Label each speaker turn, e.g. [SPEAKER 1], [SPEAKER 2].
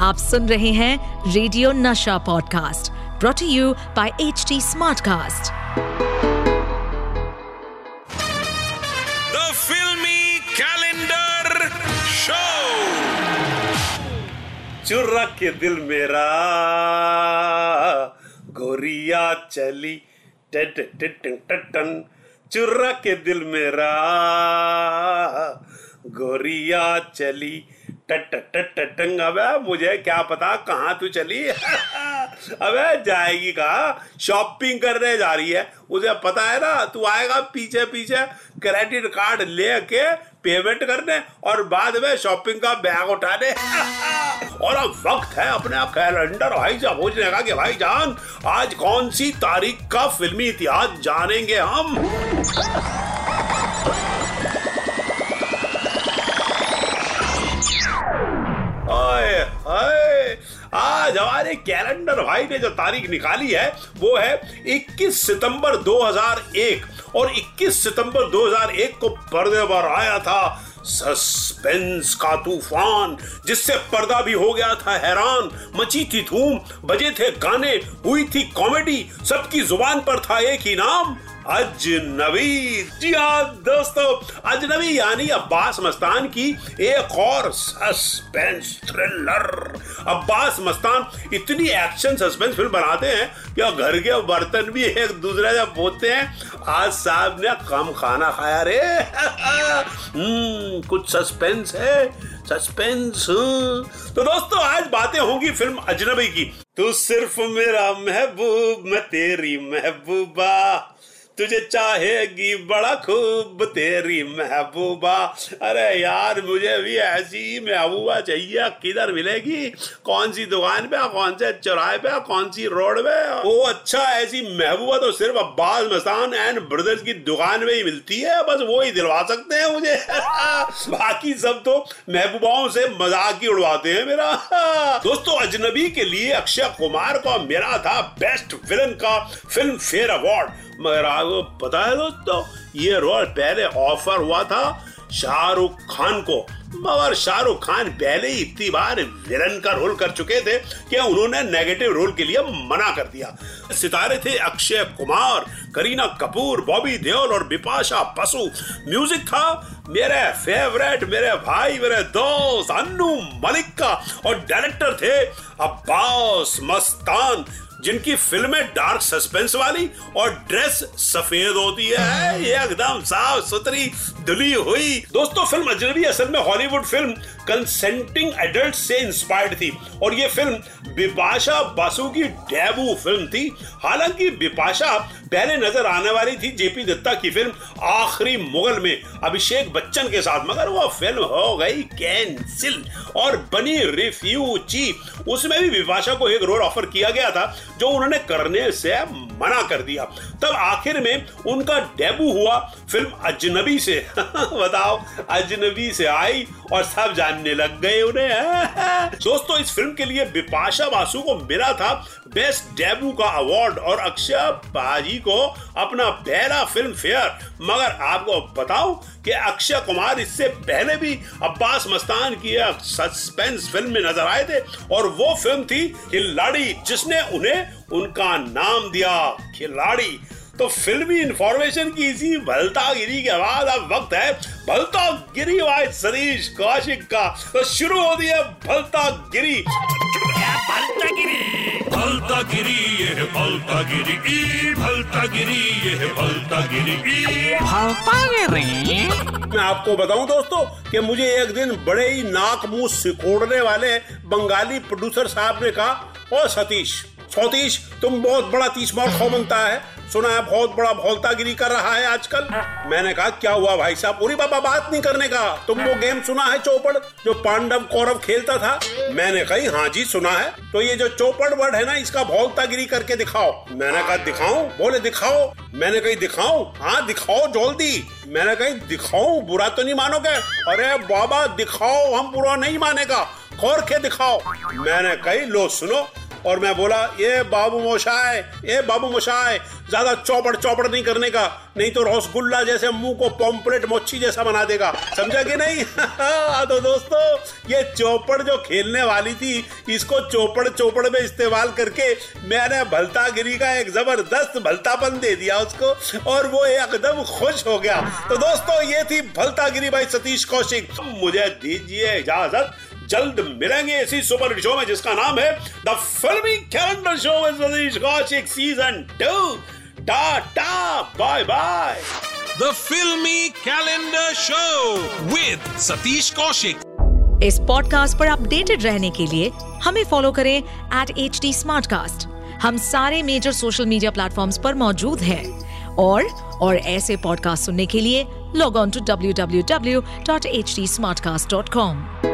[SPEAKER 1] आप सुन रहे हैं radio Nasha podcast brought you by H T Smartcast
[SPEAKER 2] the filmi calendar show
[SPEAKER 3] Churra के दिल मेरा गोरिया चली टन टन टन टन टन चुर्रा के दिल मेरा गोरिया चली। टट टट टन अबे, मुझे क्या पता कहाँ तू चली? अबे, जाएगी कहा? शॉपिंग करने जा रही है। उसे पता है ना, तू आएगा पीछे पीछे। क्रेडिट कार्ड लेके पेमेंट करने और बाद में शॉपिंग का बैग उठाने। और अब वक्त है अपने आप कैलेंडर भाई साहब पूछने का कि भाई जान, आज कौन सी तारीख का फिल्मी इतिहास जानेंगे हम? हमारे कैलेंडर भाई ने जो तारीख निकाली है, वो है 21 सितंबर 2001 और 21 सितंबर 2001 को पर्दे पर आया था सस्पेंस का तूफ़ान, जिससे पर्दा भी हो गया था हैरान। मची थी धूम, बजे थे गाने, हुई थी कॉमेडी, सबकी ज़ुबान पर था एक ही नाम। अजनबी जी हाँ दोस्तों अजनबी यानी अब्बास मस्तान की एक और सस्पेंस थ्रिलर अब्बास मस्तान इतनी एक्शन सस्पेंस फ़िल्म बनाते हैं कि घर के बर्तन भी एक दूसरे से पूछते हैं। आज साहब ने कम खाना खाया रे। हम्म कुछ सस्पेंस है? सस्पेंस तो दोस्तों, आज बातें होंगी फ़िल्म अजनबी की। तू सिर्फ़ मेरा महबूब, मैं तेरी महबूबा। तुझे चाहेगी बड़ा खूब तेरी महबूबा। अरे यार, मुझे भी ऐसी महबूबा चाहिए। किधर मिलेगी? कौन सी दुकान पे, कौन से चौराहे पे, कौन सी रोड पे? ओ अच्छा ऐसी महबूबा तो सिर्फ़ अब्बास मस्तान एंड ब्रदर्स की दुकान में ही मिलती है। बस वो ही दिलवा सकते हैं मुझे। बाकी सब तो महबूबाओं से मज़ाक ही उड़वाते हैं मेरा। दोस्तों, अजनबी के लिए अक्षय कुमार को मेरा था बेस्ट विलन का फ़िल्म फेयर अवार्ड। मगर आपको पता है दोस्तों, ये रोल पहले ऑफ़र हुआ था शाहरुख खान को। मगर शाहरुख खान पहले ही इतनी बार विलन का रोल कर चुके थे कि उन्होंने नेगेटिव रोल के लिए मना कर दिया। सितारे थे अक्षय कुमार, करीना कपूर, बॉबी देओल और बिपाशा बसु। म्यूज़िक था मेरे फेवरेट मेरे भाई, मेरे दोस्त, अन्नू मलिक का। और डायरेक्टर थे अब्बास मस्तान। जिनकी फ़िल्में डार्क सस्पेंस वाली और ड्रेस सफ़ेद होती है। ये एकदम साफ़ सुथरी, धुली हुई। दोस्तों, फ़िल्म अजनबी असल में हॉलीवुड फ़िल्म कंसेंटिंग एडल्ट से इंस्पायर्ड थी। और ये फ़िल्म बिपाशा बासु की डेबू फ़िल्म थी। हालाँकि बिपाशा पहले नज़र आने वाली थी जेपी दत्ता की फ़िल्म आखिरी मुगल में अभिषेक बच्चन के साथ, मगर वो फ़िल्म हो गई कैंसिल और बनी रिफ्यूजी, उसमें भी बिपाशा को एक रोल ऑफ़र किया गया था। जो उन्होंने करने से मना कर दिया। तब आखिर में उनका डेबू हुआ फ़िल्म अजनबी से। बताओ, अजनबी से आई और सब जानने लग गए उन्हें। दोस्तों, इस फ़िल्म के लिए बिपाशा बासु को मिला था बेस्ट डेबू का अवार्ड और अक्षय बाजी को अपना पहला फ़िल्म फेयर। मगर आपको बताऊँ कि अक्षय कुमार इससे पहले भी अब्बास मस्तान की सस्पेंस फ़िल्म में नज़र आए थे और वो फ़िल्म थी खिलाड़ी जिसने उन्हें उनका नाम दिया, खिलाड़ी। तो फिल्मी इंफॉर्मेशन की इसी भलतागिरी के बाद अब वक्त है भलतागिरी वाइज सतीश कौशिक का। तो शुरू हो दिया भलतागिरी?
[SPEAKER 2] भलतागिरी ये भलता गिरी ई भलतागिरी ये गिरी फलता गिरी
[SPEAKER 3] मैं आपको बताऊँ दोस्तों कि मुझे एक दिन बड़े ही नाक मुँह सिकोड़ने वाले बंगाली प्रोड्यूसर साहब ने कहा ओ सतीश सतीश, तुम बहुत बड़ा तीस मार खो बनता है। सुना है बहुत बड़ा भौलतागिरी कर रहा है आजकल। मैंने कहा, क्या हुआ भाई साहब? पूरी बाबा बात नहीं करने का। तुम वो गेम सुना है चौपड़, जो पांडव कौरव खेलता था? मैंने कही हाँ जी, सुना है। तो ये जो चौपड़ वर्ड है ना, इसका भौलतागिरी करके दिखाओ। मैंने कहा, दिखाऊँ? बोले, दिखाओ। मैंने कही, दिखाऊँ? हाँ दिखाओ जल्दी। मैंने कही, दिखाऊँ? बुरा तो नहीं मानोगे? अरे बाबा, दिखाओ, हम बुरा नहीं मानेगा। खोर के दिखाओ। मैंने कही, लो, सुनो। और मैं बोला, ये बाबू मोशाय ये बाबू मोशाय ज़्यादा चौपड़ चौपड़ नहीं करने का, नहीं तो रसगुल्ला जैसे मुँह को पॉम्पलेट मोची जैसा बना देगा। समझा कि नहीं? तो दोस्तों, ये चौपड़ जो खेलने वाली थी, इसको चौपड़ चौपड़ में इस्तेमाल करके मैंने भलतागिरी का एक ज़बरदस्त भलतापन दे दिया उसको, और वो एकदम खुश हो गया। तो दोस्तों, ये थी भलतागिरी भाई सतीश कौशिक। मुझे दीजिए इजाज़त। जल्द मिलेंगे इसी सुपर शो में जिसका नाम है the filmi calendar show with Satish Kaushik season two tata bye bye
[SPEAKER 2] the filmi calendar show with Satish Kaushik
[SPEAKER 1] इस पॉडकास्ट पर अपडेटेड रहने के लिए हमें फॉलो करें एट एच डी हम सारे मेजर सोशल मीडिया प्लेटफॉर्म्स पर मौजूद हैं। और और ऐसे पॉडकास्ट सुनने के लिए log on to W W W dot H D smartcast dot com